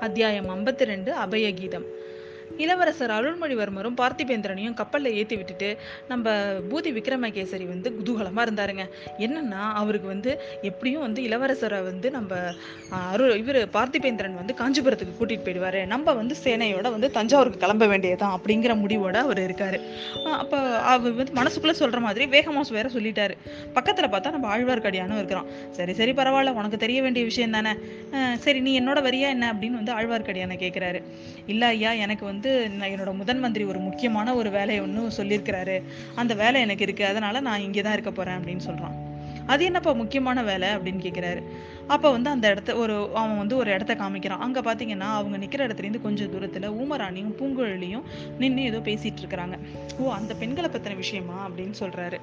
அத்தியாயம் ஐம்பத்தி ரெண்டு அபயகீதம். இளவரசர் அருள்மொழிவர்மரும் பார்த்திபேந்திரனையும் கப்பலில் ஏற்றி விட்டுட்டு நம்ம பூதி விக்ரமகேசரி வந்து குதூகலமாக இருந்தாருங்க. என்னன்னா அவருக்கு வந்து எப்படியும் வந்து இளவரசரை வந்து நம்ம அருள் இவர் பார்த்திபேந்திரன் வந்து காஞ்சிபுரத்துக்கு கூட்டிகிட்டு போயிடுவார். நம்ம வந்து சேனையோட வந்து தஞ்சாவூருக்கு கிளம்ப வேண்டியதுதான் அப்படிங்கிற முடிவோட அவர் இருக்காரு. அப்போ அவர் வந்து மனசுக்குள்ளே சொல்கிற மாதிரி வேகமாக வேற சொல்லிட்டாரு. பக்கத்தில் பார்த்தா நம்ம ஆழ்வார்க்கடியானும் இருக்கிறோம் சரி சரி பரவாயில்ல உனக்கு தெரிய வேண்டிய விஷயம் தானே? சரி நீ என்னோட வரியா என்ன அப்படின்னு வந்து ஆழ்வார்க்கடியானை கேட்குறாரு இல்லை ஐயா எனக்கு வந்து நான் என்னோட முதன் மந்திரி ஒரு முக்கியமான ஒரு வேலையை ஒன்று சொல்லியிருக்கிறாரு. அந்த வேலை எனக்கு இருக்கு. அதனால நான் இங்கே தான் இருக்க போறேன் அப்படின்னு சொல்றான். அது என்னப்பா முக்கியமான வேலை அப்படின்னு கேட்குறாரு அப்போ வந்து அந்த இடத்த ஒரு அவன் வந்து ஒரு இடத்த காமிக்கிறான். அங்கே பார்த்தீங்கன்னா அவங்க நிற்கிற இடத்துலேருந்து கொஞ்சம் தூரத்தில் ஊமராணியும் பூங்குழலியும் நின்று ஏதோ பேசிட்டு இருக்கிறாங்க. ஓ அந்த பெண்களை பற்றின விஷயமா அப்படின்னு சொல்றாரு.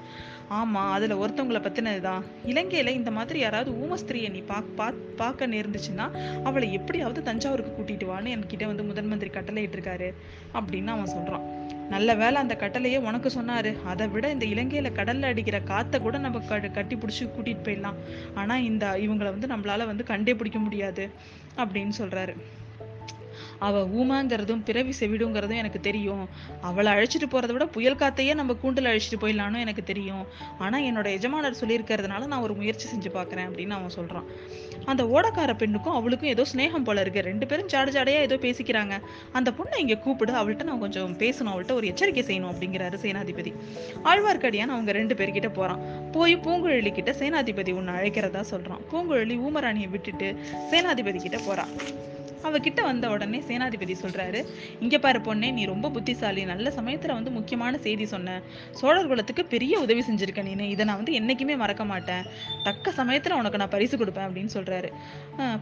ஆமாம் அதில் ஒருத்தவங்களை பற்றினது தான் இலங்கையில் இந்த மாதிரி யாராவது ஊமஸ்திரியை நீ பா பா பார்க்க நேர்ந்துச்சுன்னா அவளை எப்படியாவது தஞ்சாவூருக்கு கூட்டிட்டு வான்னு என்கிட்ட வந்து முதன் மந்திரி கட்டளையிட்டிருக்காரு அப்படின்னு அவன் சொல்கிறான் நல்ல வேளை அந்த கட்டளையே உனக்கு சொன்னாரு. அதை விட இந்த இலங்கையில கடல்ல அடிக்கிற காத்தை கூட நம்ம கட்டி பிடிச்சி கூட்டிட்டு போயிடலாம். ஆனா இந்த இவங்களை வந்து நம்மளால வந்து கண்டே பிடிக்க முடியாது அப்படின்னு சொல்றாரு. அவள் ஊமாங்கிறதும் பிறவி செவிடுங்கிறதும் எனக்கு தெரியும். அவளை அழைச்சிட்டு போகிறத விட புயல் காத்தையே நம்ம கூண்டில் அழைச்சிட்டு போயிடலான்னு எனக்கு தெரியும். ஆனால் என்னோட எஜமானர் சொல்லியிருக்கிறதுனால நான் ஒரு முயற்சி செஞ்சு பார்க்குறேன் அப்படின்னு அவன் சொல்கிறான் அந்த ஓடக்கார பெண்ணுக்கும் அவளுக்கும் ஏதோ ஸ்னேகம் போல இருக்கு. ரெண்டு பேரும் ஜாட ஜாடையாக ஏதோ பேசிக்கிறாங்க. அந்த பொண்ணை இங்கே கூப்பிடு அவள்கிட்ட நான் கொஞ்சம் பேசணும் அவள்கிட்ட ஒரு எச்சரிக்கை செய்யணும் அப்படிங்கிறாரு சேனாதிபதி. ஆழ்வார்க்கடியான் அவங்க ரெண்டு பேர்கிட்ட போகிறான் போய் பூங்குழலி கிட்ட சேனாதிபதி உன்னை அழைக்கிறதா சொல்கிறான் பூங்குழலி ஊமராணியை விட்டுட்டு சேனாதிபதி கிட்ட போறா. அவகிட்ட வந்த உடனே சேனாதிபதி சொல்றாரு இங்க பாரு பொண்ணே நீ ரொம்ப புத்திசாலி நல்ல சமயத்துல வந்து முக்கியமான செய்தி சொன்ன. சோழர் குலத்துக்கு பெரிய உதவி செஞ்சிருக்க நீ இதை நான் வந்து என்னைக்குமே மறக்க மாட்டேன். தக்க சமயத்துல உனக்கு நான் பரிசு கொடுப்பேன் அப்படின்னு சொல்றாரு.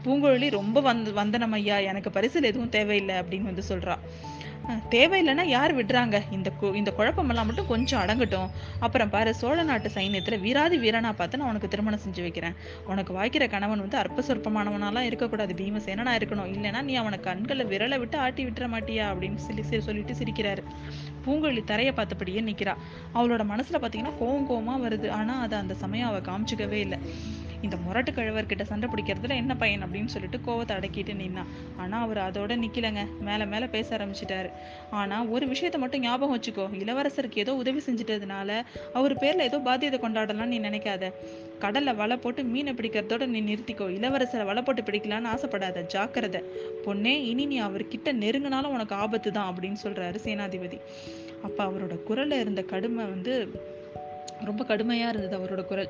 பூங்குழலி ரொம்ப வந்து வந்தனம் ஐயா. எனக்கு பரிசில் எதுவும் தேவையில்லை அப்படின்னு வந்து சொல்றா. தேவையில்லைன்னா யார் விடுறாங்க? இந்த கு- இந்த குழப்பமெல்லாம் மட்டும் கொஞ்சம் அடங்கட்டும். அப்புறம் பாரு சோழ நாட்டு சைன்யத்தில் வீராதி வீரனா பார்த்து நான் உனக்கு திருமணம் செஞ்சு வைக்கிறேன். உனக்கு வாய்க்கிற கணவன் வந்து அற்ப சொற்பமானவனாலாம் இருக்கக்கூடாது. பீமசேனனா இருக்கணும். இல்லைன்னா நீ அவனை கண்களை விரலை விட்டு ஆட்டி விட்டுற மாட்டியா? அப்படின்னு சொல்லி சொல்லிட்டு சிரிக்கிறாரு. பூங்கொழி தரையை பார்த்தபடியே நிற்கிறா அவளோட மனசில் பார்த்தீங்கன்னா கோவம் கோவமாக வருது. ஆனால் அதை அந்த சமயம் அவள் காமிச்சிக்கவே இல்லை. இந்த முரட்டு கழுவர்கிட்ட சண்டை பிடிக்கிறதுல என்ன பையன் அப்படின்னு சொல்லிட்டு கோவத்தை அடக்கிட்டு நின்னான் ஆனா அவர் அதோட நிற்கலைங்க மேல மேல பேச ஆரம்பிச்சிட்டாரு. ஆனா ஒரு விஷயத்த மட்டும் ஞாபகம் வச்சுக்கோ. இளவரசருக்கு ஏதோ உதவி செஞ்சுட்டதுனால அவர் பேர்ல ஏதோ பாத்தியத்தை கொண்டாடலாம் நீ நினைக்காத. கடல்ல வலை போட்டு மீனை பிடிக்கிறதோட நீ நிறுத்திக்கோ. இளவரசரை வலை போட்டு பிடிக்கலான்னு ஆசைப்படாத. ஜாக்கிரதை. பொண்ணே இனி நீ அவர்கிட்ட நெருங்கினாலும் உனக்கு ஆபத்து தான் அப்படின்னு சொல்றாரு சேனாதிபதி. அப்போ அவரோட குரல்ல இருந்த கடுமை வந்து ரொம்ப கடுமையாக இருந்தது அவரோட குரல்.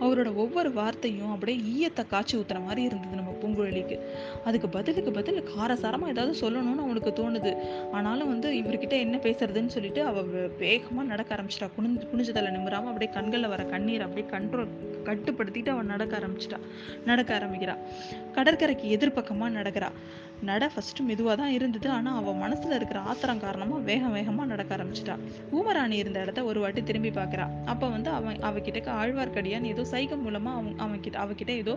அவரோட ஒவ்வொரு வார்த்தையும் அப்படியே ஈயத்தை காய்ச்சி ஊத்துற மாதிரி இருந்தது நம்ம பூங்குழலிக்கு. அதுக்கு பதிலுக்கு பதில் காரசாரமாக ஏதாவது சொல்லணும்னு அவனுக்கு தோணுது. ஆனாலும் வந்து இவர்கிட்ட என்ன பேசுறதுன்னு சொல்லிட்டு அவள் வேகமாக நடக்க ஆரம்பிச்சிட்டா. குனிஞ்சு குனிஞ்சதில் நிமிராமல் அப்படியே கண்களில் வர கண்ணீர் அப்படியே கண்ட்ரோல் கட்டுப்படுத்திட்டு அவன் நடக்க ஆரம்பிச்சிட்டா. நடக்க ஆரம்பிக்கிறான் கடற்கரைக்கு எதிர்பக்கமாக நடக்கிறா. நட ஃபர்ஸ்ட் மெதுவாக தான் இருந்தது. ஆனால் அவன் மனசில் இருக்கிற ஆத்திரம் காரணமாக வேகம் வேகமாக நடக்க ஆரம்பிச்சிட்டா. ஊமராணி இருந்த இடத்த ஒரு வாட்டி திரும்பி பார்க்குறா. அப்போ வந்து அவன் அவகிட்ட ஆழ்வார்க்கடியான் ஏதோ சைகம் மூலமாக அவன் அவன் கிட்ட அவகிட்ட ஏதோ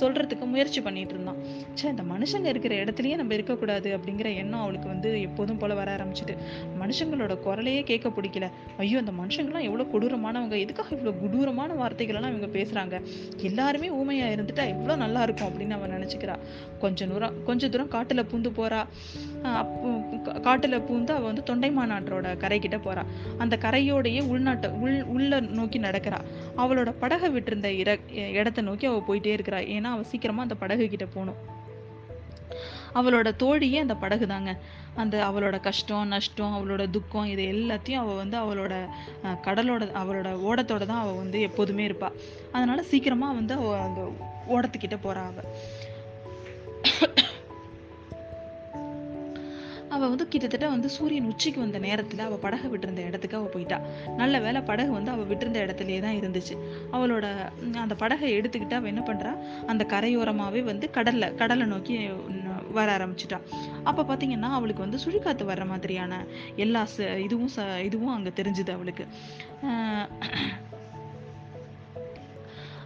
சொல்கிறதுக்கு முயற்சி பண்ணிட்டு இருந்தான். ச்சே இந்த மனுஷங்க இருக்கிற இடத்துலயே நம்ம இருக்கக்கூடாது அப்படிங்கிற எண்ணம் அவளுக்கு வந்து எப்போதும் போல வர ஆரம்பிச்சிட்டு மனுஷங்களோட குரலையே கேட்க பிடிக்கல. ஐயோ அந்த மனுஷங்களாம் எவ்வளோ கொடூரமானவங்க. எதுக்காக இவ்வளோ கொடூரமான வார்த்தைகளெல்லாம் இவங்க பேச பேசுகிறாங்க எல்லாருமே ஊமையா இருந்துட்டா எவ்வளவு நல்லா இருக்கும் அப்படின்னு அவன் நினச்சிக்கிறா. கொஞ்ச தூரம் கொஞ்சம் தூரம் காட்டுல பூந்து போறா. ஆஹ் அப்போ காட்டுல பூந்து அவ வந்து தொண்டைமானாற்றோட கரைக்கிட்ட போறா. அந்த கரையோடையே உள்நாட்டை உள் உள்ள நோக்கி நடக்கிறா. அவளோட படகை விட்டிருந்த இர இடத்த நோக்கி அவ போயிட்டே இருக்கிறா. ஏன்னா அவ சீக்கிரமா அந்த படகு கிட்ட போகணும் அவளோட தோழியே அந்த படகு தாங்க அந்த அவளோட கஷ்டம் நஷ்டம் அவளோட துக்கம் இது எல்லாத்தையும் அவள் வந்து அவளோட கடலோட அவளோட ஓடத்தோட தான் அவள் வந்து எப்போதுமே இருப்பாள் அதனால் சீக்கிரமாக வந்து அவ அந்த ஓடத்துக்கிட்ட போகிறாள் அவள் அவள் வந்து கிட்டத்தட்ட வந்து சூரியன் உச்சிக்கு வந்த நேரத்தில் அவள் படகு விட்டிருந்த இடத்துக்கு அவள் போயிட்டா. நல்ல வேளை படகு வந்து அவள் விட்டிருந்த இடத்துலையே தான் இருந்துச்சு. அவளோட அந்த படகை எடுத்துக்கிட்டு அவள் என்ன பண்ணுறா அந்த கரையோரமாகவே வந்து கடலில் கடலை நோக்கி வர ஆரம்பிச்சிட்டா. அப்போ பார்த்தீங்கன்னா அவளுக்கு வந்து சுழிக்காத்து வர்ற மாதிரியான எல்லா ச- இதுவும் ச- இதுவும் அங்கே தெரிஞ்சுது அவளுக்கு.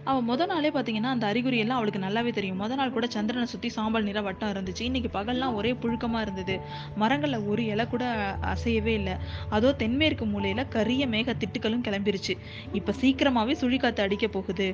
அவள் முத நாளே பார்த்தீங்கன்னா அந்த அறிகுறி எல்லாம் அவளுக்கு நல்லாவே தெரியும். முத நாள் கூட சந்திரனை சுற்றி சாம்பல் நிற வட்டம் இருந்துச்சு. இன்னைக்கு பகல்லாம் ஒரே புழுக்கமாக இருந்தது. மரங்களில் ஒரு இலை கூட அசையவே இல்லை. அதோ தென்மேற்கு மூலையில் கரிய மேக திட்டுக்களும் கிளம்பிருச்சு. இப்போ சீக்கிரமாகவே சுழிக்காத்து அடிக்க போகுது.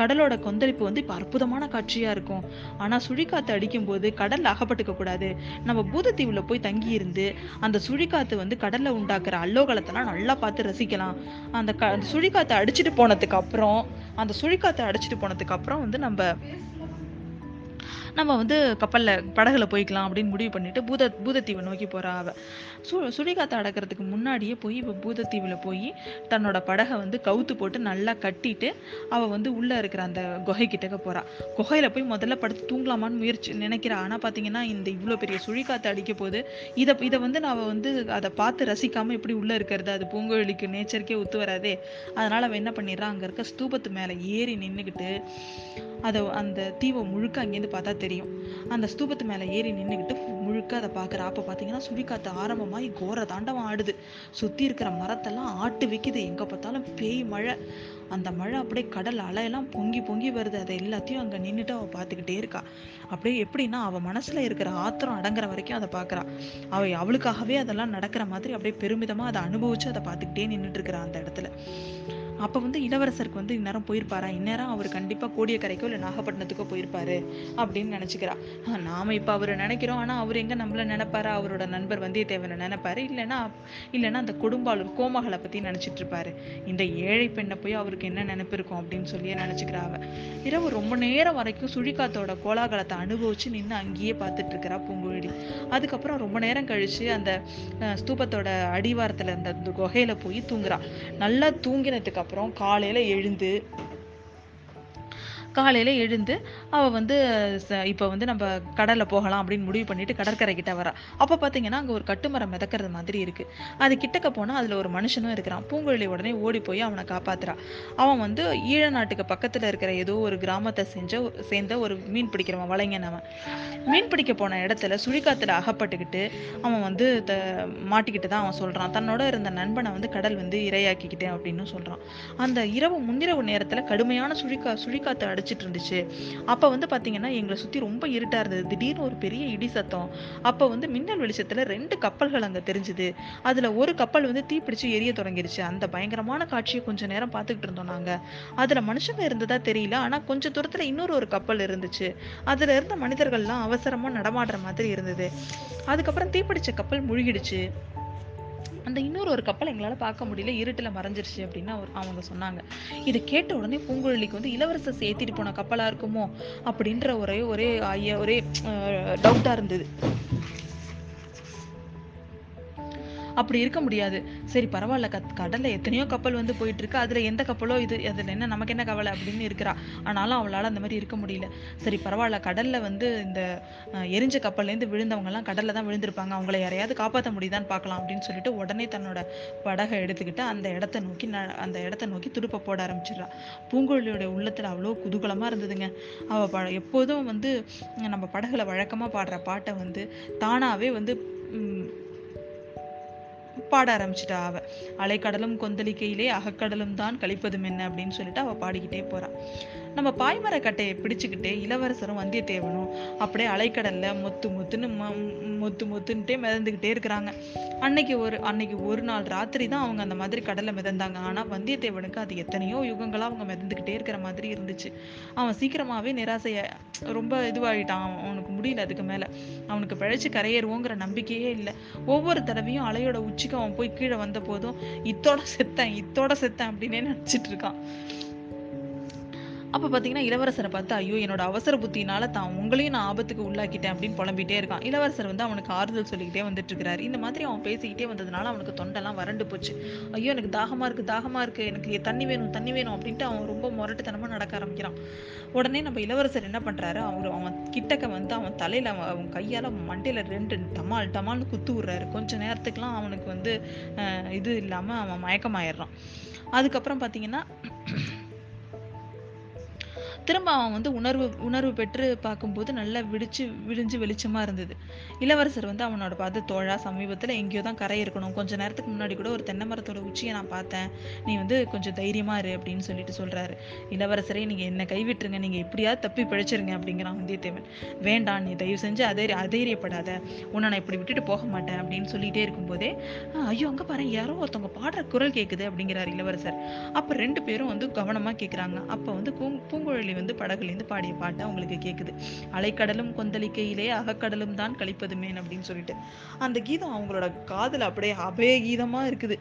கடலோட கொந்தளிப்பு வந்து இப்போ அற்புதமான காட்சியாக இருக்கும். ஆனால் சுழிக்காத்து அடிக்கும்போது கடலில் அகப்பட்டுக்க கூடாது. நம்ம பூதத்தீவில் போய் தங்கி இருந்து அந்த சுழிக்காத்து வந்து கடலில் உண்டாக்குற அல்லோகலத்தெல்லாம் நல்லா பார்த்து ரசிக்கலாம். அந்த க அந்த அடிச்சுட்டு அடிச்சிட்டு போனதுக்கு அப்புறம் அந்த சுழிக்காற்று அடிச்சிட்டு போனதுக்கு அப்புறம் வந்து நம்ம நம்ம வந்து கப்பலில் படகுல போய்க்கலாம் அப்படின்னு முடிவு பண்ணிட்டு பூத பூதத்தீவை நோக்கி போறா அவ சு சுழிகாத்தை அடக்கிறதுக்கு முன்னாடியே போய் இப்போ பூதத்தீவில் போய் தன்னோட படகை வந்து கவுத்து போட்டு நல்லா கட்டிட்டு அவ வந்து உள்ள இருக்கிற அந்த குகைக்கிட்டக்க போறா. குகையில போய் முதல்ல படுத்து தூங்கலாமான்னு முயற்சி நினைக்கிறா. ஆனா பாத்தீங்கன்னா இந்த இவ்வளோ பெரிய சுழிக்காற்று அடிக்க போது இதை இதை வந்து நான் வந்து அதை பார்த்து ரசிக்காம எப்படி உள்ள இருக்கிறது. அது பூங்கொழிக்கு நேச்சருக்கே ஒத்து வராதே. அதனால அவன் என்ன பண்ணிடுறா? அங்க இருக்க ஸ்தூபத்து மேலே ஏறி நின்றுக்கிட்டு அதை அந்த தீவை முழுக்க அங்கேருந்து பார்த்தா தெரியும். அந்த ஸ்தூபத்து மேலே ஏறி நின்றுக்கிட்டு முழுக்க அதை பார்க்குற அப்போ பார்த்தீங்கன்னா சுழிக்காத்து ஆரம்பமாகி கோர தாண்டவம் ஆடுது. சுற்றி இருக்கிற மரத்தெல்லாம் ஆட்டு வைக்குது. எங்கே பார்த்தாலும் பேய் மழை. அந்த மழை அப்படியே கடல் அலையெல்லாம் பொங்கி பொங்கி வருது. அதை எல்லாத்தையும் அங்கே நின்றுட்டு அவள் பார்த்துக்கிட்டே இருக்கா. அப்படியே எப்படின்னா அவள் மனசில் இருக்கிற ஆத்திரம் அடங்குற வரைக்கும் அதை பார்க்குறா. அவள் அவளுக்காகவே அதெல்லாம் நடக்கிற மாதிரி அப்படியே பெருமிதமாக அதை அனுபவித்து அதை பார்த்துக்கிட்டே நின்றுட்டு இருக்கிறா அந்த இடத்துல. அப்போ வந்து இளவரசருக்கு வந்து இந்நேரம் போயிருப்பாரா? இந்நேரம் அவர் கண்டிப்பாக கோடியக்கரைக்கோ இல்லை நாகப்பட்டினத்துக்கோ போயிருப்பாரு அப்படின்னு நினச்சிக்கிறா. நாம் இப்போ அவர் நினைக்கிறோம். ஆனால் அவர் எங்கே நம்மள நினைப்பாரா? அவரோட நண்பர் வந்தியத்தேவனை நினைப்பாரு. இல்லைன்னா இல்லைன்னா அந்த கொடும்பாளூர் கோமகளை பற்றி நினச்சிட்டு இருப்பாரு. இந்த ஏழை பெண்ணை போய் அவருக்கு என்ன நினைப்பு இருக்கும் அப்படின்னு சொல்லியே நினச்சிக்கிறா அவ. இரவு ரொம்ப நேரம் வரைக்கும் சுழிக்காத்தோட கோலாகலத்தை அனுபவிச்சு நின்று அங்கேயே பார்த்துட்டு இருக்கிறா பூங்குழலி. அதுக்கப்புறம் ரொம்ப நேரம் கழிச்சு அந்த ஸ்தூபத்தோட அடிவாரத்தில் இருந்த அந்த குகையில் போய் தூங்குறா. நல்லா தூங்கினதுக்கு அப்புறம் காலையில் எழுந்து காலையில் எழுந்து அவள் வந்து ச- வந்து நம்ம கடலில் போகலாம் அப்படின்னு முடிவு பண்ணிட்டு கடற்கரை கிட்ட வரா. அப்போ பார்த்தீங்கன்னா அங்கே ஒரு கட்டுமரம் மிதக்கிறது மாதிரி இருக்குது அது கிட்டக்க போனால் அதில் ஒரு மனுஷனும் இருக்கிறான். பூங்குழலி உடனே ஓடி போய் அவனை காப்பாத்துறா. அவன் வந்து ஈழ நாட்டுக்கு பக்கத்தில் இருக்கிற ஏதோ ஒரு கிராமத்தை செஞ்ச சேர்ந்த ஒரு மீன் பிடிக்கிறவன் வலைஞன் அவன். மீன் பிடிக்க போன இடத்துல சுழிக்காத்துல அகப்பட்டுக்கிட்டு அவன் வந்து த மாட்டிக்கிட்டு தான் அவன் சொல்கிறான் தன்னோட இருந்த நண்பனை வந்து கடல் வந்து இரையாக்கிக்கிட்டேன் அப்படின்னு சொல்கிறான் அந்த இரவு முன்னிரவு நேரத்தில் கடுமையான சுழிக்கா சுழிக்காத்து அடிச்சிட்டு இருந்துச்சு அப்போ வந்து பார்த்தீங்கன்னா எங்களை சுற்றி ரொம்ப இருட்டாக இருந்தது. திடீர்னு ஒரு பெரிய இடி சத்தம். அப்போ வந்து மின்னல் வெளிச்சத்தில் ரெண்டு கப்பல்கள் அங்கே தெரிஞ்சுது. அதில் ஒரு கப்பல் வந்து தீப்பிடிச்சு எரிய தொடங்கிருச்சு. அந்த பயங்கரமான காட்சியை கொஞ்சம் நேரம் பார்த்துக்கிட்டு இருந்தோம் நாங்கள் அதில் மனுஷங்க இருந்ததா தெரியல. ஆனால் கொஞ்சம் தூரத்தில் இன்னொரு ஒரு கப்பல் இருந்துச்சு. அதில் இருந்த மனிதர்கள்லாம் அவசரமாக நடமாடுற மாதிரி இருந்தது. அதுக்கப்புறம் தீப்பிடிச்ச கப்பல் முழுகிடுச்சு. அந்த இன்னொரு ஒரு கப்பலை எங்களால பார்க்க முடியல இருட்டுல மறைஞ்சிருச்சு அப்படின்னு அவர் அவங்க சொன்னாங்க. இதை கேட்ட உடனே பூங்குழலிக்கு வந்து இளவரசர் சேர்த்திட்டு போன கப்பலா இருக்குமோ அப்படின்ற ஒரே ஒரே ஐயா ஒரே டவுட்டா இருந்தது. அப்படி இருக்க முடியாது. சரி பரவாயில்ல. கத் கடல்ல எத்தனையோ கப்பல் வந்து போயிட்டு இருக்கு அதுல எந்த கப்பலோ இது அதுல என்ன நமக்கு என்ன கவலை அப்படின்னு இருக்கிறா. ஆனாலும் அவளால அந்த மாதிரி இருக்க முடியல. சரி பரவாயில்ல. கடல்ல வந்து இந்த எரிஞ்ச கப்பல்ல இருந்து விழுந்தவங்க எல்லாம் கடல்ல தான் விழுந்திருப்பாங்க. அவங்கள யாரையாவது காப்பாற்ற முடியுதான்னு பார்க்கலாம் அப்படின்னு சொல்லிட்டு உடனே தன்னோட படகை எடுத்துக்கிட்டு அந்த இடத்த நோக்கி அந்த இடத்த நோக்கி துடுப்ப போட ஆரம்பிச்சிடுறா. பூங்குழலியோட உள்ளத்துல அவ்வளோ குதூகலமா இருந்ததுங்க. அவ ப எப்போதும் வந்து நம்ம படகுல வழக்கமா பாடுற பாட்டை வந்து தானாவே வந்து பாட ஆரம்பிச்சிட்டா அவ. அலைக்கடலும் கொந்தளிக்கையிலே அகக்கடலும் தான் கழிப்பதும் என்ன அப்படின்னு சொல்லிட்டு அவ பாடிக்கிட்டே போறா. நம்ம பாய்மர கட்டையை பிடிச்சுக்கிட்டே இளவரசரும் வந்தியத்தேவனும் அப்படியே அலைக்கடல்ல மொத்து மொத்துன்னு மொத்து மொத்துன்ட்டே மிதந்துக்கிட்டே இருக்கிறாங்க. அன்னைக்கு ஒரு அன்னைக்கு ஒரு நாள் ராத்திரி தான் அவங்க அந்த மாதிரி கடல்ல மிதந்தாங்க. ஆனா வந்தியத்தேவனுக்கு அது எத்தனையோ யுகங்களா அவங்க மிதந்துக்கிட்டே இருக்கிற மாதிரி இருந்துச்சு. அவன் சீக்கிரமாவே நிராசைய ரொம்ப இதுவாகிட்டான் அவனுக்கு முடியல அதுக்கு மேல. அவனுக்கு பிழைச்சு கரையேறுவோங்கிற நம்பிக்கையே இல்லை. ஒவ்வொரு தடவையும் அலையோட உச்சிக்கு அவன் போய் கீழே வந்த போதும் இத்தோட செத்தேன் இத்தோட செத்தேன் அப்படின்னே நினைச்சிட்டு இருக்கான். அப்போ பார்த்தீங்கன்னா இளவரசரை பார்த்து ஐயோ என்னோட அவசர புத்தினால தான் உங்களையும் நான் ஆபத்துக்கு உள்ளாக்கிட்டேன் அப்படின்னு புலம்பிட்டே இருக்கான். இளவரசர் வந்து அவனுக்கு ஆறுதல் சொல்லிக்கிட்டே வந்துட்டு இருக்கிறாரு இந்த மாதிரி அவன் பேசிக்கிட்டே வந்ததுனால அவனுக்கு தொண்டெல்லாம் வறண்டு போச்சு. ஐயோ எனக்கு தாகமா இருக்கு தாகமா இருக்கு. எனக்கு தண்ணி வேணும் தண்ணி வேணும் அப்படின்ட்டு அவன் ரொம்ப முரட்டுத்தனமா நடக்க ஆரம்பிக்கிறான். உடனே நம்ம இளவரசர் என்ன பண்றாரு? அவர் அவன் கிட்டக்க வந்து அவன் தலையில அவன் அவன் கையால மண்டையில ரெண்டு டமால் டமால்னு குத்து விடுறாரு. கொஞ்ச நேரத்துக்குலாம் அவனுக்கு வந்து இது இல்லாம அவன் மயக்கமாயிடுறான். அதுக்கப்புறம் பார்த்தீங்கன்னா திரும்ப அவன் வந்து உணர்வு உணர்வு பெற்று பார்க்கும்போது நல்லா விடிச்சு விடிஞ்சு வெளிச்சமாக இருந்தது. இளவரசர் வந்து அவனோட பார்த்து தோழா சமீபத்தில் எங்கேயோ தான் கரை இருக்கணும். கொஞ்ச நேரத்துக்கு முன்னாடி கூட ஒரு தென்னை மரத்தோட உச்சியை நான் பார்த்தேன். நீ வந்து கொஞ்சம் தைரியமாக இரு அப்படின்னு சொல்லிட்டு சொல்கிறாரு இளவரசரே நீங்கள் என்ன கைவிட்டுருங்க. நீங்கள் எப்படியாவது தப்பி பிழைச்சிருங்க அப்படிங்கிறான் வந்தியத்தேவன். வேண்டாம் நீ தயவு செஞ்சு அதே அதைரியப்படாத. உன்னை நான் இப்படி விட்டுட்டு போக மாட்டேன் அப்படின்னு சொல்லிட்டே இருக்கும்போதே ஐயோ அங்கே பாரு யாரோ ஒருத்தவங்க பாடுற குரல் கேட்குது அப்படிங்கிறார் இளவரசர். அப்போ ரெண்டு பேரும் வந்து கவனமாக கேட்குறாங்க அப்போ வந்து பூங் பூங்குழலி வந்து படகுலேருந்து பாடிய பாட்டு அவங்களுக்கு கேட்குது அலைக்கடலும் கொந்தளிக்கையிலே அகக்கடலும் தான் கழிப்பதுமேன் அப்படின்னு சொல்லிட்டு. அந்த கீதம் அவங்களோட காதல் அப்படியே அபய கீதமா இருக்குது.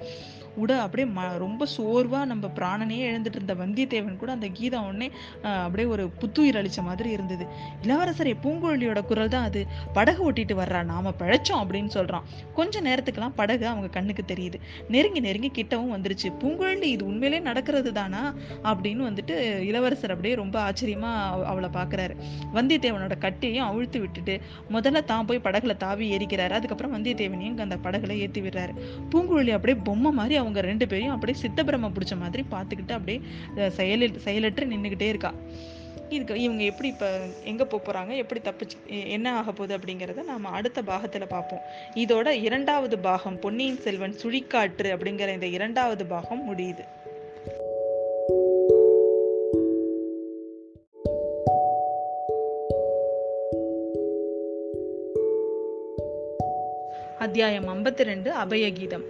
உட அப்படியே ம ரொம்ப சோர்வாக நம்ம பிராணனே எழுந்துட்டு இருந்த வந்தியத்தேவன் கூட அந்த கீதம் உடனே அப்படியே ஒரு புத்துயிர் அளிச்ச மாதிரி இருந்தது. இளவரசரை பூங்குழலியோட குரல் தான் அது. படகு ஓட்டிட்டு வர்றா நாம பழைச்சோம் அப்படின்னு சொல்கிறான் கொஞ்ச நேரத்துக்கெல்லாம் படகு அவங்க கண்ணுக்கு தெரியுது. நெருங்கி நெருங்கி கிட்டவும் வந்துருச்சு. பூங்குழலி இது உண்மையிலே நடக்கிறது தானா? அப்படின்னு வந்துட்டு இளவரசர் அப்படியே ரொம்ப ஆச்சரியமாக அவ- அவளை பார்க்குறாரு வந்தியத்தேவனோட கட்டியையும் அவிழ்த்து விட்டுட்டு முதல்ல தான் போய் படகுல தாவி ஏறிக்கிறாரு. அதுக்கப்புறம் வந்தியத்தேவனையும் அந்த படகுல ஏற்றி விடுறாரு. பூங்குழலி அப்படியே பொம்மை மாதிரி அவங்க ரெண்டு பேரையும் அப்படியே சித்தபிரம பிடிச்ச மாதிரி பார்த்துக்கிட்டு அப்படியே அஹ், செயலற்று நின்றுக்கிட்டே இருக்கா. இதுக்கு இவங்க எப்படி இப்போ எங்க போக போறாங்க எப்படி தப்பிச்சு என்ன ஆக போகுது அப்படிங்கிறத நாம அடுத்த பாகத்துல பார்ப்போம். இதோட இரண்டாவது பாகம் பொன்னியின் செல்வன் சுழிக்காற்று அப்படிங்கிற இந்த இரண்டாவது பாகம் முடியுது. அத்தியாயம் 52 ரெண்டு அபயகீதம்.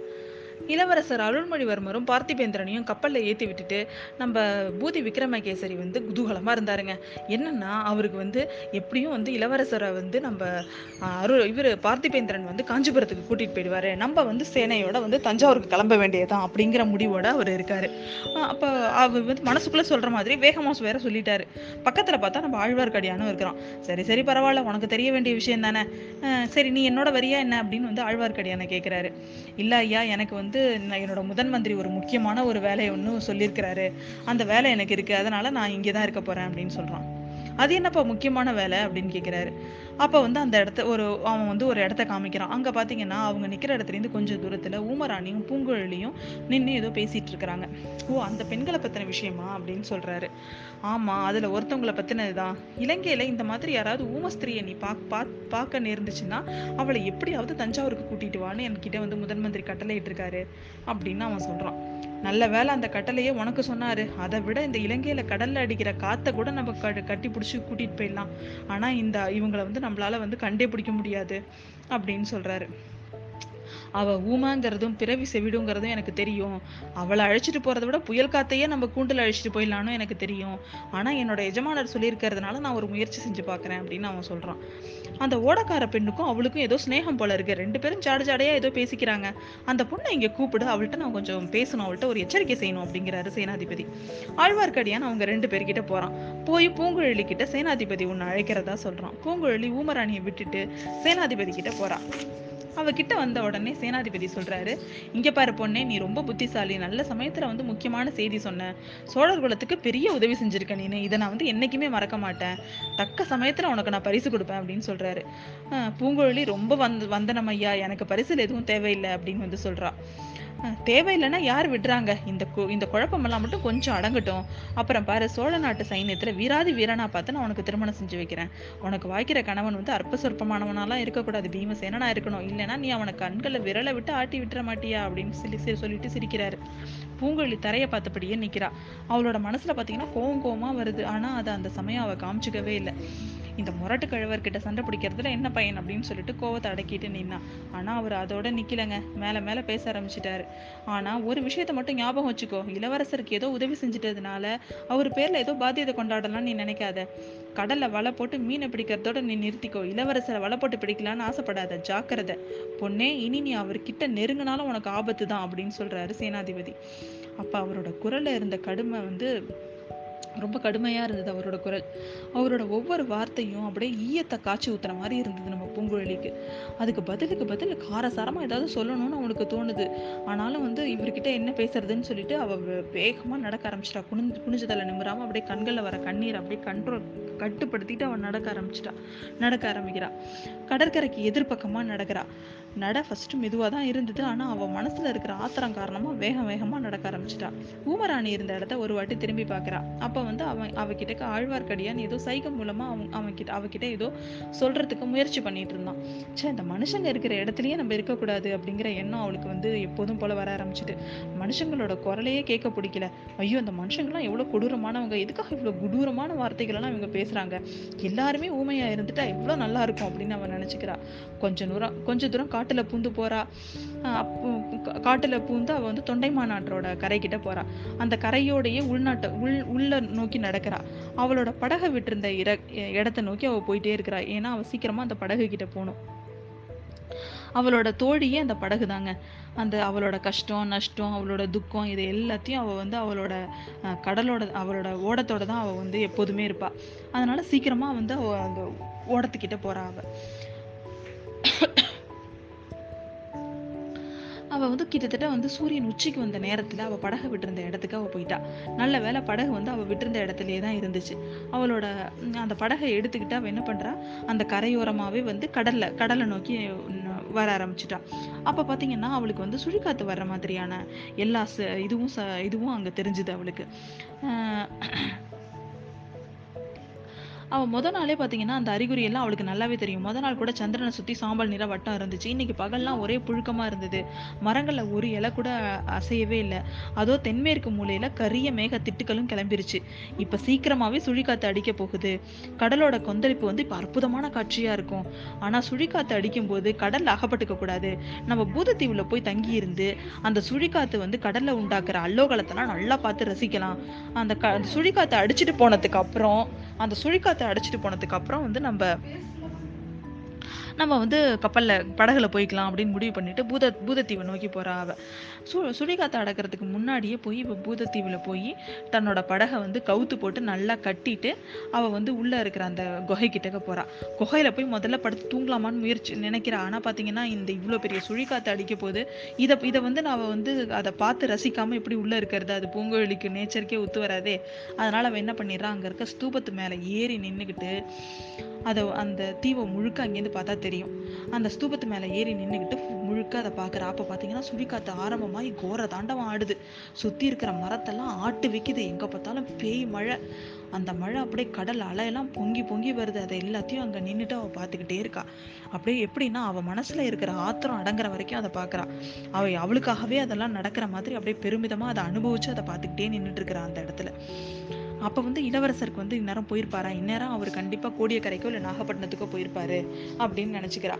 இளவரசர் அருள்மொழிவர்மரும் பார்த்திபேந்திரனையும் கப்பலில் ஏற்றி விட்டுட்டு நம்ம பூதி விக்ரமகேசரி வந்து குதூகலமாக இருந்தாருங்க. என்னன்னா அவருக்கு வந்து எப்படியும் வந்து இளவரசரை வந்து நம்ம அருள் இவர் பார்த்திபேந்திரன் வந்து காஞ்சிபுரத்துக்கு கூட்டிகிட்டு போயிடுவாரு. நம்ம வந்து சேனையோட வந்து தஞ்சாவூருக்கு கிளம்ப வேண்டியதான் அப்படிங்கிற முடிவோட அவர் இருக்கார். அப்போ அவர் வந்து மனசுக்குள்ளே சொல்கிற மாதிரி வேகமாஸ் வேற சொல்லிட்டாரு. பக்கத்தில் பார்த்தா நம்ம ஆழ்வார்க்கடியானும் இருக்கிறான். சரி சரி பரவாயில்ல உனக்கு தெரிய வேண்டிய விஷயம் தானே? சரி நீ என்னோட வரியா என்ன அப்படின்னு வந்து ஆழ்வார்க்கடியானை கேட்குறாரு இல்லை ஐயா எனக்கு வந்து நான் என்னோட முதன் மந்திரி ஒரு முக்கியமான ஒரு வேலையை ஒன்றும் சொல்லியிருக்கிறாரு. அந்த வேலை எனக்கு இருக்கு. அதனால நான் இங்கே தான் இருக்க போறேன் அப்படின்னு சொல்றான். அது என்னப்பா முக்கியமான வேலை அப்படின்னு கேட்குறாரு அப்போ வந்து அந்த இடத்த ஒரு அவன் வந்து ஒரு இடத்த காமிக்கிறான். அங்கே பார்த்தீங்கன்னா அவங்க நிற்கிற இடத்துலேருந்து கொஞ்சம் தூரத்தில் ஊமராணியும் பூங்குழலியும் நின்று ஏதோ பேசிகிட்டு இருக்கிறாங்க. ஓ அந்த பெண்களை பற்றின விஷயமா அப்படின்னு சொல்கிறாரு ஆமாம் அதில் ஒருத்தவங்களை பற்றினது தான் இலங்கையில் இந்த மாதிரி யாராவது ஊமஸ்திரியை நீ பா பாக் பார்க்க நேர்ந்துச்சுன்னா அவளை எப்படியாவது தஞ்சாவூருக்கு கூட்டிகிட்டு வான்னு என்கிட்ட வந்து முதன் மந்திரி கட்டளையிட்டிருக்காரு அப்படின்னு அவன் சொல்கிறான் நல்ல வேலை அந்த கட்டளையே உனக்கு சொன்னாரு. அதை விட இந்த இலங்கையில கடல்ல அடிக்கிற காத்தை கூட நம்ம கட்டி பிடிச்சி கூட்டிட்டு போயிடலாம். ஆனா இந்த இவங்கள வந்து நம்மளால வந்து கண்டே பிடிக்க முடியாது அப்படின்னு சொல்றாரு. அவள் ஊமாங்கிறதும் பிறவி செவிடுங்கிறதும் எனக்கு தெரியும். அவளை அழைச்சிட்டு போகிறத விட புயல் காத்தையே நம்ம கூண்டில் அழைச்சிட்டு போயிடலான்னு எனக்கு தெரியும். ஆனால் என்னோட எஜமானர் சொல்லியிருக்கிறதுனால நான் ஒரு முயற்சி செஞ்சு பார்க்குறேன் அப்படின்னு அவன் சொல்கிறான் அந்த ஓடக்கார பெண்ணுக்கும் அவளுக்கும் ஏதோ ஸ்னேகம் போல இருக்கு. ரெண்டு பேரும் ஜாடு ஜாடையாக ஏதோ பேசிக்கிறாங்க. அந்த பொண்ணை இங்கே கூப்பிடு அவள்கிட்ட நான் கொஞ்சம் பேசணும் அவள்கிட்ட ஒரு எச்சரிக்கை செய்யணும் அப்படிங்கிறாரு சேனாதிபதி. ஆழ்வார்க்கடியான் அவங்க ரெண்டு பேர்கிட்ட போகிறான் போய் பூங்குழலி கிட்ட சேனாதிபதி உன்னை அழைக்கிறதா சொல்கிறான் பூங்குழலி ஊமராணியை விட்டுட்டு சேனாதிபதி கிட்ட போகிறான் அவகிட்ட வந்த உடனே சேனாதிபதி சொல்றாரு இங்க பாரு பொண்ணே நீ ரொம்ப புத்திசாலி. நல்ல சமயத்துல வந்து முக்கியமான செய்தி சொன்ன. சோழர் குலத்துக்கு பெரிய உதவி செஞ்சிருக்க நீ இதை நான் வந்து என்னைக்குமே மறக்க மாட்டேன். தக்க சமயத்துல உனக்கு நான் பரிசு கொடுப்பேன் அப்படின்னு சொல்றாரு. பூங்கொழி பூங்குழலி ரொம்ப வந்து வந்தனம் ஐயா. எனக்கு பரிசுல எதுவும் தேவையில்லை அப்படின்னு வந்து சொல்றா. தேவையில்லைன்னா யார் விடுறாங்க? இந்த கு- இந்த குழப்பமெல்லாம் மட்டும் கொஞ்சம் அடங்கட்டும். அப்புறம் பாரு சோழ நாட்டு சைன்யத்தில் வீராதி வீரனா பார்த்து நான் உனக்கு திருமணம் செஞ்சு வைக்கிறேன். உனக்கு வாய்க்கிற கணவன் வந்து அற்ப சொற்பமானவனாலாம் இருக்கக்கூடாது. பீமசேனனா இருக்கணும். இல்லைன்னா நீ அவனை கண்களை விரலை விட்டு ஆட்டி விட்டுற மாட்டியா? அப்படின்னு சொல்லி சொல்லிட்டு சிரிக்கிறாரு. பூங்கொழி தரையை பார்த்தபடியே நிற்கிறா அவளோட மனசில் பார்த்தீங்கன்னா கோவம் கோவமாக வருது. ஆனால் அதை அந்த சமயம் அவள் காமிச்சிக்கவே இல்லை. இந்த முரட்டு கழுவர்கிட்ட சண்டை பிடிக்கிறதுல என்ன பையன் அப்படின்னு சொல்லிட்டு கோவத்தை அடக்கிட்டு நின்னான் ஆனால் அவர் அதோட நிற்கலைங்க மேலே மேலே பேச ஆரம்பிச்சிட்டாரு. ஆனால் ஒரு விஷயத்த மட்டும் ஞாபகம் வச்சுக்கோ. இளவரசருக்கு ஏதோ உதவி செஞ்சுட்டதுனால அவர் பேரில் ஏதோ பாத்தியத்தை கொண்டாடலாம்னு நீ நினைக்காத. கடலில் வலை போட்டு மீனை பிடிக்கிறதோட நீ நிறுத்திக்கோ. இளவரசரை வலை போட்டு பிடிக்கலான்னு ஆசைப்படாத. ஜாக்கிரதை. பொண்ணே இனி நீ அவர்கிட்ட நெருங்கினாலும் உனக்கு ஆபத்து தான் அப்படின்னு சொல்கிறாரு சேனாதிபதி. அப்போ அவரோட குரலில் இருந்த கடுமை வந்து ரொம்ப கடுமையாக இருந்தது அவரோட குரல். அவரோட ஒவ்வொரு வார்த்தையும் அப்படியே ஈயத்தை காய்ச்சி ஊத்துற மாதிரி இருந்தது நம்ம பூங்குழலிக்கு. அதுக்கு பதிலுக்கு பதில் காரசாரமாக ஏதாவது சொல்லணும்னு அவனுக்கு தோணுது. ஆனாலும் வந்து இவர்கிட்ட என்ன பேசுறதுன்னு சொல்லிட்டு அவ வேகமாக நடக்க ஆரம்பிச்சிட்டா. குனிஞ்சு குனிஞ்சதில் நிமிராமல் அப்படியே கண்களில் வர கண்ணீர் அப்படியே கண்ட்ரோல் கட்டுப்படுத்திட்டு அவன் நடக்க ஆரம்பிச்சிட்டா. நடக்க ஆரம்பிக்கிறா. கடற்கரைக்கு எதிர்பக்கமாக நடக்கிறா. நட ஃபஸ்ட்டு மெதுவாக தான் இருந்தது. ஆனால் அவள் மனசில் இருக்கிற ஆத்திரம் காரணமாக வேகம் வேகமாக நடக்க ஆரம்பிச்சிட்டா. ஊமராணி இருந்த இடத்த ஒரு வாட்டி திரும்பி பார்க்குறா. அப்போ வந்து அவன் அவகிட்ட ஆழ்வார்க்கடியான் ஏதோ சைகம் மூலமாக அவன் அவன்கிட்ட அவகிட்ட ஏதோ சொல்கிறதுக்கு முயற்சி பண்ணிட்டு இருந்தான். ச்சே இந்த மனுஷங்க இருக்கிற இடத்துலையே நம்ம இருக்கக்கூடாது அப்படிங்கிற எண்ணம் அவளுக்கு வந்து எப்போதும் போல வர ஆரம்பிச்சிட்டு மனுஷங்களோட குரலையே கேட்க பிடிக்கல. ஐயோ அந்த மனுஷங்களாம் எவ்வளோ கொடூரமானவங்க. எதுக்காக இவ்வளோ கொடூரமான வார்த்தைகளெல்லாம் இவங்க பேசுகிறாங்க எல்லாருமே ஊமையாக இருந்துட்டா எவ்வளோ நல்லா இருக்கும் அப்படின்னு அவன் நினச்சிக்கிறா. கொஞ்ச தூரம் கொஞ்ச தூரம் காட்டுல பூந்து போறா. அப்போ காட்டுல பூந்து அவ வந்து தொண்டைமானாற்றோட கரைக்கிட்ட போறா. அந்த கரையோடையே உள்நாட்டு உள் உள்ள நோக்கி நடக்கிறா. அவளோட படகை விட்டிருந்த இட இடத்த நோக்கி அவ போயிட்டே இருக்கிறா. ஏன்னா அவ சீக்கிரமா அந்த படகு கிட்ட போகணும் அவளோட தோழியே அந்த படகு தாங்க அந்த அவளோட கஷ்டம் நஷ்டம் அவளோட துக்கம் இது எல்லாத்தையும் அவள் வந்து அவளோட கடலோட அவளோட ஓடத்தோட தான் அவள் வந்து எப்போதுமே இருப்பாள் அதனால சீக்கிரமாக வந்து அவள் அந்த ஓடத்துக்கிட்ட போகிறா அவள் அவள் வந்து கிட்டத்தட்ட வந்து சூரியன் உச்சிக்கு வந்த நேரத்தில் அவள் படகை விட்டிருந்த இடத்துக்கு அவள் போயிட்டா. நல்ல வேளை படகு வந்து அவள் விட்டிருந்த இடத்துலையே தான் இருந்துச்சு. அவளோட அந்த படகை எடுத்துக்கிட்டு அவள் என்ன பண்ணுறா அந்த கரையோரமாகவே வந்து கடலில் கடலை நோக்கி வர ஆரம்பிச்சிட்டா. அப்போ பார்த்தீங்கன்னா அவளுக்கு வந்து சுழிக்காத்து வர்ற மாதிரியான எல்லா ச- இதுவும் ச- இதுவும் அங்கே தெரிஞ்சுது அவளுக்கு. அவள் மொதல் முத நாளே பார்த்தீங்கன்னா அந்த அறிகுறி எல்லாம் அவளுக்கு நல்லாவே தெரியும். முத நாள் கூட சந்திரனை சுற்றி சாம்பல் நிற வட்டம் இருந்துச்சு. இன்னைக்கு பகல்லாம் ஒரே புழுக்கமாக இருந்தது. மரங்களில் ஒரு இலை கூட அசையவே இல்லை. அதோ தென்மேற்கு மூலையில் கரிய மேக திட்டுக்களும் கிளம்பிருச்சு. இப்போ சீக்கிரமாகவே சுழிக்காத்து அடிக்க போகுது. கடலோட கொந்தளிப்பு வந்து இப்போ அற்புதமான காட்சியாக இருக்கும். ஆனால் சுழிக்காத்து அடிக்கும்போது கடலில் அகப்பட்டுக்க கூடாது. நம்ம பூதத்தீவில் போய் தங்கி இருந்து அந்த சுழிக்காத்து வந்து கடலில் உண்டாக்குற அல்லோகலத்தெல்லாம் நல்லா பார்த்து ரசிக்கலாம். அந்த க அந்த சுழிக்காத்து அடிச்சிட்டு போனதுக்கு அப்புறம் அந்த சுழிக்காத்து அடிச்சிட்டு போனதுக்கு அப்புறம் வந்து நம்ம நம்ம வந்து கப்பலில் படகுல போய்க்கலாம் அப்படின்னு முடிவு பண்ணிட்டு பூத பூதத்தீவை நோக்கி போறா அவ. சு சுழிகாத்து அடக்கிறதுக்கு முன்னாடியே போய் இப்போ பூதத்தீவில் போய் தன்னோட படகை வந்து கவுத்து போட்டு நல்லா கட்டிட்டு அவ வந்து உள்ள இருக்கிற அந்த குகை கிட்டக்க போறா. குகையில போய் முதல்ல படுத்து தூங்கலாமான்னு முயற்சி நினைக்கிறா. ஆனா பாத்தீங்கன்னா இந்த இவ்வளோ பெரிய சுழிக்காத்து அடிக்க போது இதை இதை வந்து நான் வந்து அதை பார்த்து ரசிக்காம எப்படி உள்ள இருக்கிறது. அது பூங்கோழிக்கு நேச்சருக்கே ஒத்து வராதே. அதனால அவன் என்ன பண்ணிடுறான் அங்க இருக்க ஸ்தூபத்து மேலே ஏறி நின்றுக்கிட்டு அதை அந்த தீவை முழுக்க அங்கேருந்து பார்த்தா தெரியும். அந்த ஸ்தூபத்து மேலே ஏறி நின்றுக்கிட்டு முழுக்க அதை பார்க்குற அப்போ பார்த்தீங்கன்னா சுழிக்காத்து ஆரம்பமாகி கோர தாண்டவம் ஆடுது. சுற்றி இருக்கிற மரத்தெல்லாம் ஆட்டு வைக்குது. எங்கே பார்த்தாலும் பேய் மழை. அந்த மழை அப்படியே கடல் அலையெல்லாம் பொங்கி பொங்கி வருது. அதை எல்லாத்தையும் அங்கே நின்றுட்டு அவள் பார்த்துக்கிட்டே இருக்கா. அப்படியே எப்படின்னா அவள் மனசில் இருக்கிற ஆத்திரம் அடங்குற வரைக்கும் அதை பார்க்குறா. அவள் அவளுக்காகவே அதெல்லாம் நடக்கிற மாதிரி அப்படியே பெருமிதமாக அதை அனுபவித்து அதை பார்த்துக்கிட்டே நின்றுட்டு இருக்கிறா அந்த இடத்துல. அப்போ வந்து இளவரசருக்கு வந்து இந்நேரம் போயிருப்பாரா? இந்நேரம் அவர் கண்டிப்பாக கோடியக்கரைக்கோ இல்லை நாகப்பட்டினத்துக்கோ போயிருப்பாரு அப்படின்னு நினச்சிக்கிறா.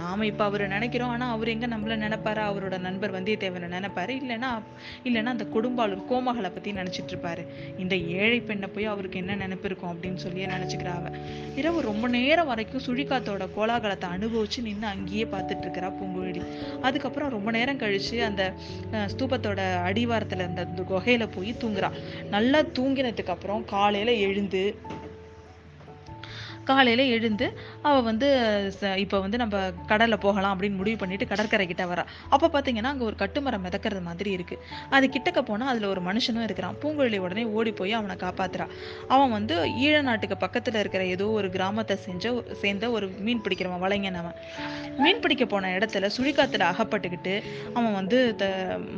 நாம் இப்போ அவர் அவரை நினைக்கிறோம். ஆனால் அவர் எங்கே நம்மளை நினைப்பாரா? அவரோட நண்பர் வந்தியத்தேவனை நினைப்பாரு? இல்லைன்னா இல்லைன்னா அந்த கொடும்பாளூர் கோமகளை பற்றி நினச்சிட்டு இருப்பாரு. இந்த ஏழை பெண்ணை போய் அவருக்கு என்ன நினைப்பு இருக்கும் அப்படின்னு சொல்லியே நினச்சிக்கிறா அவ. இரவு ரொம்ப நேரம் வரைக்கும் சுழிக்காத்தோட கோலாகலத்தை அனுபவிச்சு நின்று அங்கேயே பார்த்துட்டு இருக்கிறா பூங்குழலி. அதுக்கப்புறம் ரொம்ப நேரம் கழிச்சு அந்த ஸ்தூபத்தோட அடிவாரத்தில் இருந்த அந்த குகையில போய் தூங்குறா. நல்லா தூங்கினதுக்கு அப்புறம் காலையில் எழுந்து காலையில் எழுந்து அவள் வந்து ச- வந்து நம்ம கடலில் போகலாம் அப்படின்னு முடிவு பண்ணிட்டு கடற்கரை கிட்ட வரா. அப்போ பார்த்தீங்கன்னா அங்கே ஒரு கட்டுமரம் மிதக்கிறது மாதிரி இருக்குது அது கிட்டக்க போனால் அதில் ஒரு மனுஷனும் இருக்கிறான். பூங்குழலி உடனே ஓடி போய் அவனை காப்பாத்துறா. அவன் வந்து ஈழ நாட்டுக்கு பக்கத்தில் இருக்கிற ஏதோ ஒரு கிராமத்தை செஞ்ச சேர்ந்த ஒரு மீன் பிடிக்கிறவன் வலைஞன் அவன் மீன் பிடிக்க போன இடத்துல சுழிக்காத்துல அகப்பட்டுக்கிட்டு அவன் வந்து த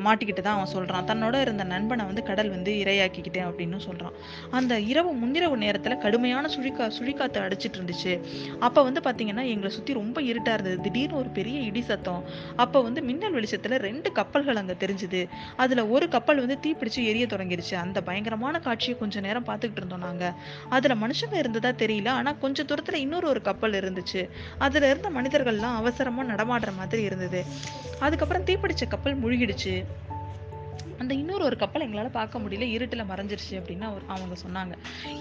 மாட்டிக்கிட்டு தான் அவன் சொல்கிறான் தன்னோட இருந்த நண்பனை வந்து கடல் வந்து இரையாக்கிக்கிட்டேன் அப்படின்னு சொல்கிறான் அந்த இரவு முன்னிரவு நேரத்தில் கடுமையான சுழிக்கா சுழிக்காத்து அடிச்சிட்டு இருந்துச்சு அப்போ வந்து பார்த்தீங்கன்னா எங்களை சுற்றி ரொம்ப இருட்டா இருந்தது. திடீர்னு ஒரு பெரிய இடி சத்தம். அப்போ வந்து மின்னல் வெளிச்சத்தில் ரெண்டு கப்பல்கள் அங்கே தெரிஞ்சுது. அதில் ஒரு கப்பல் வந்து தீப்பிடிச்சு எரிய தொடங்கிருச்சு. அந்த பயங்கரமான காட்சியை கொஞ்சம் நேரம் பார்த்துக்கிட்டு இருந்தோம் நாங்கள் அதில் மனுஷங்க இருந்ததா தெரியல. ஆனால் கொஞ்சம் தூரத்தில் இன்னொரு ஒரு கப்பல் இருந்துச்சு. அதில் இருந்த மனிதர்கள்லாம் அவசரமாக நடமாடுற மாதிரி இருந்தது. அதுக்கப்புறம் தீப்பிடிச்ச கப்பல் முழுகிடுச்சு. அந்த இன்னொரு ஒரு கப்பலை எங்களால் பார்க்க முடியல இருட்டில் மறைஞ்சிருச்சு அப்படின்னு அவர் அவங்க சொன்னாங்க.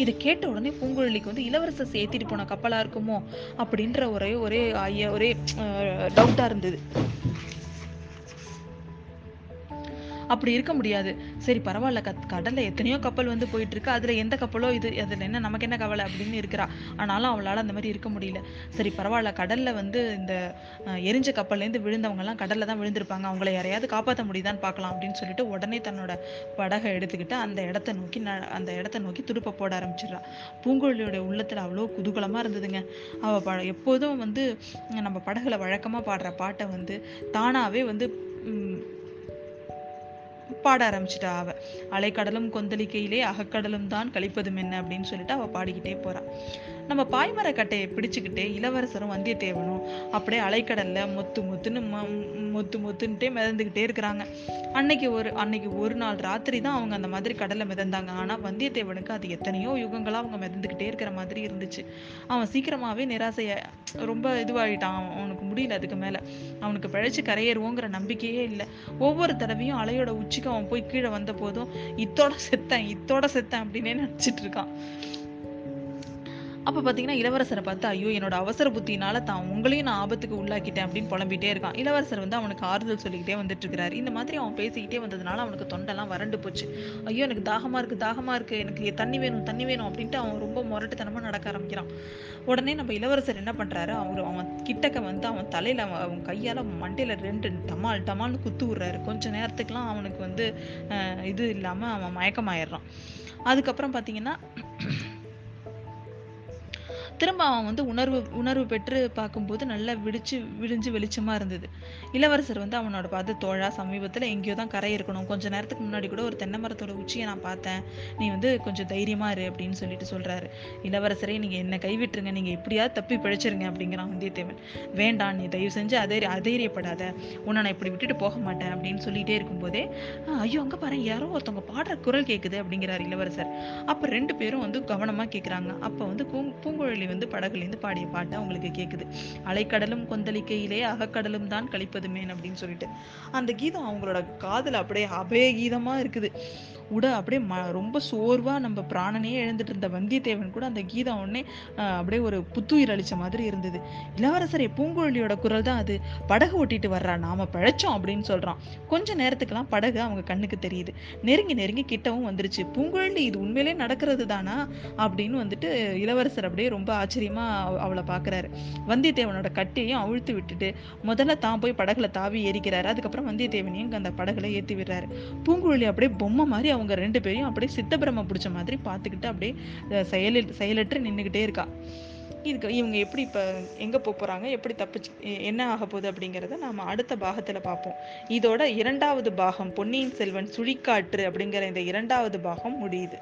இதை கேட்ட உடனே பூங்குழலிக்கு வந்து இளவரசர் சேர்த்திட்டு போன கப்பலாக இருக்குமோ அப்படின்ற ஒரே ஒரே ஐயா ஒரே டவுட்டாக இருந்தது. அப்படி இருக்க முடியாது. சரி பரவாயில்ல. கத் கடலில் எத்தனையோ கப்பல் வந்து போயிட்டு இருக்கு அதில் எந்த கப்பலோ இது அதில் என்ன நமக்கு என்ன கவலை அப்படின்னு இருக்கிறா. ஆனாலும் அவளால் அந்த மாதிரி இருக்க முடியல. சரி பரவாயில்ல. கடலில் வந்து இந்த எரிஞ்ச கப்பல்லேருந்து விழுந்தவங்கலாம் கடலில் தான் விழுந்திருப்பாங்க. அவங்கள யாரையாவது காப்பாற்ற முடியுதான்னு பார்க்கலாம் அப்படின்னு சொல்லிட்டு உடனே தன்னோட படகை எடுத்துக்கிட்டு அந்த இடத்த நோக்கி ந- அந்த இடத்த நோக்கி துடுப்பை போட ஆரம்பிச்சிடுறா. பூங்குழலியோட உள்ளத்தில் அவ்வளோ குதூகலமாக இருந்ததுங்க. அவள் ப எப்போதும் வந்து நம்ம படகுல வழக்கமாக பாடுற பாட்டை வந்து தானாகவே வந்து பாட ஆரம்பிச்சிட்டா அவள் அலைக்கடலும் கொந்தளிக்கையிலே அகக்கடலும் தான் கழிப்பதும் என்ன அப்படின்னு சொல்லிட்டு அவள் பாடிக்கிட்டே போகிறான் நம்ம பாய்மரக்கட்டையை பிடிச்சிக்கிட்டே பிடிச்சுக்கிட்டே இளவரசரும் வந்தியத்தேவனும் அப்படியே அலைக்கடல்ல மொத்து மொத்துன்னு மொத்து மொத்துன்ட்டே மிதந்துக்கிட்டே இருக்கிறாங்க. அன்னைக்கு ஒரு அன்னைக்கு ஒரு நாள் ராத்திரி தான் அவங்க அந்த மாதிரி கடல்ல மிதந்தாங்க. ஆனா வந்தியத்தேவனுக்கு அது எத்தனையோ யுகங்களா அவங்க மிதந்துக்கிட்டே இருக்கிற மாதிரி இருந்துச்சு. அவன் சீக்கிரமாவே நிராசைய ரொம்ப இதுவாயிட்டான். அவனுக்கு முடியல அதுக்கு மேல. அவனுக்கு பிழைச்சு கரையேறுவோங்கிற நம்பிக்கையே இல்லை. ஒவ்வொரு தடவையும் அலையோட உச்சிக்கு அவன் போய் கீழே வந்த போதும் இத்தோட செத்தேன் இத்தோட செத்தேன் அப்படின்னே நினைச்சிட்டு இருக்கான். அப்போ பார்த்தீங்கன்னா இளவரசரை பார்த்து ஐயோ என்னோட அவசர புத்தினால தான் உங்களையும் நான் ஆபத்துக்கு உள்ளாக்கிட்டேன் அப்படின்னு புலம்பிட்டே இருக்கான். இளவரசர் வந்து அவனுக்கு ஆறுதல் சொல்லிக்கிட்டே வந்துட்டு இருக்கிறாரு இந்த மாதிரி அவன் பேசிக்கிட்டே வந்ததுனால அவனுக்கு தொண்டெல்லாம் வறண்டு போச்சு. ஐயோ எனக்கு தாகமாக இருக்குது தாகமாக இருக்குது எனக்கு தண்ணி வேணும் தண்ணி வேணும் அப்படின்ட்டு அவன் ரொம்ப முரட்டுத்தனமாக நடக்க ஆரம்பிக்கிறான். உடனே நம்ம இளவரசர் என்ன பண்ணுறாரு அவர் அவன் கிட்டக்க வந்து அவன் தலையில் அவன் அவன் மண்டையில் ரெண்டு டமால் டமால்னு குத்து விடுறாரு. கொஞ்ச நேரத்துக்குலாம் அவனுக்கு வந்து இது இல்லாமல் அவன் மயக்கமாயிடுறான். அதுக்கப்புறம் பார்த்தீங்கன்னா திரும்ப அவன் வந்து உணர்வு உணர்வு பெற்று பார்க்கும்போது நல்லா விடிச்சு விடிஞ்சு வெளிச்சமாக இருந்தது. இளவரசர் வந்து அவனோட பார்த்து தோழா சமீபத்தில் எங்கேயோ தான் கரை இருக்கணும். கொஞ்ச நேரத்துக்கு முன்னாடி கூட ஒரு தென்னை மரத்தோட உச்சியை நான் பார்த்தேன். நீ வந்து கொஞ்சம் தைரியமாக இரு அப்படின்னு சொல்லிட்டு சொல்கிறாரு இளவரசரே நீங்கள் என்ன கைவிட்டுருங்க. நீங்கள் எப்படியாவது தப்பி பிழைச்சிருங்க அப்படிங்கிறான் வந்தியத்தேவன். வேண்டாம் நீ தயவு செஞ்சு அதை அதைரியப்படாத. உன்னை நான் இப்படி விட்டுட்டு போக மாட்டேன் அப்படின்னு சொல்லிட்டே இருக்கும்போதே ஐயோ அங்கே பாரு யாரோ ஒருத்தவங்க பாடுற குரல் கேட்குது அப்படிங்கிறார் இளவரசர். அப்போ ரெண்டு பேரும் வந்து கவனமாக கேட்குறாங்க அப்போ வந்து பூங் பூங்குழலி வந்து படகுல இருந்து பாடிய பாட்டு அவங்களுக்கு கேட்குது அலைக்கடலும் கொந்தளிக்கையிலே அகக்கடலும் தான் கழிப்பதுமேன் அப்படின்னு சொல்லிட்டு. அந்த கீதம் அவங்களோட காதுல அப்படியே அபய கீதமா இருக்குது. உட அப்படியே ம ரொம்ப சோர்வாக நம்ம பிராணனே எழுந்துட்டு இருந்த வந்தியத்தேவன் கூட அந்த கீதம் உடனே அப்படியே ஒரு புத்துயிர் அளிச்ச மாதிரி இருந்தது. இளவரசரை பூங்குழலியோட குரல் தான் அது. படகு ஓட்டிட்டு வர்றா நாம பழைச்சோம் அப்படின்னு சொல்கிறான் கொஞ்ச நேரத்துக்கெல்லாம் படகு அவங்க கண்ணுக்கு தெரியுது. நெருங்கி நெருங்கி கிட்டவும் வந்துருச்சு. பூங்குழலி இது உண்மையிலே நடக்கிறது தானா? அப்படின்னு வந்துட்டு இளவரசர் அப்படியே ரொம்ப ஆச்சரியமாக அவளை பார்க்குறாரு வந்தியத்தேவனோட கட்டியையும் அவிழ்த்து விட்டுட்டு முதல்ல தான் போய் படகுல தாவி ஏறிக்கிறாரு. அதுக்கப்புறம் வந்தியத்தேவனையும் அந்த படகுல ஏற்றி விடுறாரு. பூங்குழலி அப்படியே பொம்மை மாதிரி அவங்க ரெண்டு பேரையும் அப்படியே சித்தப்பிரம பிடிச்ச மாதிரி பார்த்துக்கிட்டு அப்படியே அஹ், செயலில் செயலற்று நின்றுக்கிட்டே இருக்கா. இதுக்கு இவங்க எப்படி இப்போ எங்கே போக போகிறாங்க எப்படி தப்பிச்சு என்ன ஆக போகுது அப்படிங்கிறத நாம் அடுத்த பாகத்தில் பார்ப்போம். இதோட இரண்டாவது பாகம் பொன்னியின் செல்வன் சுழிக்காற்று அப்படிங்கிற இந்த இரண்டாவது பாகம் முடியுது.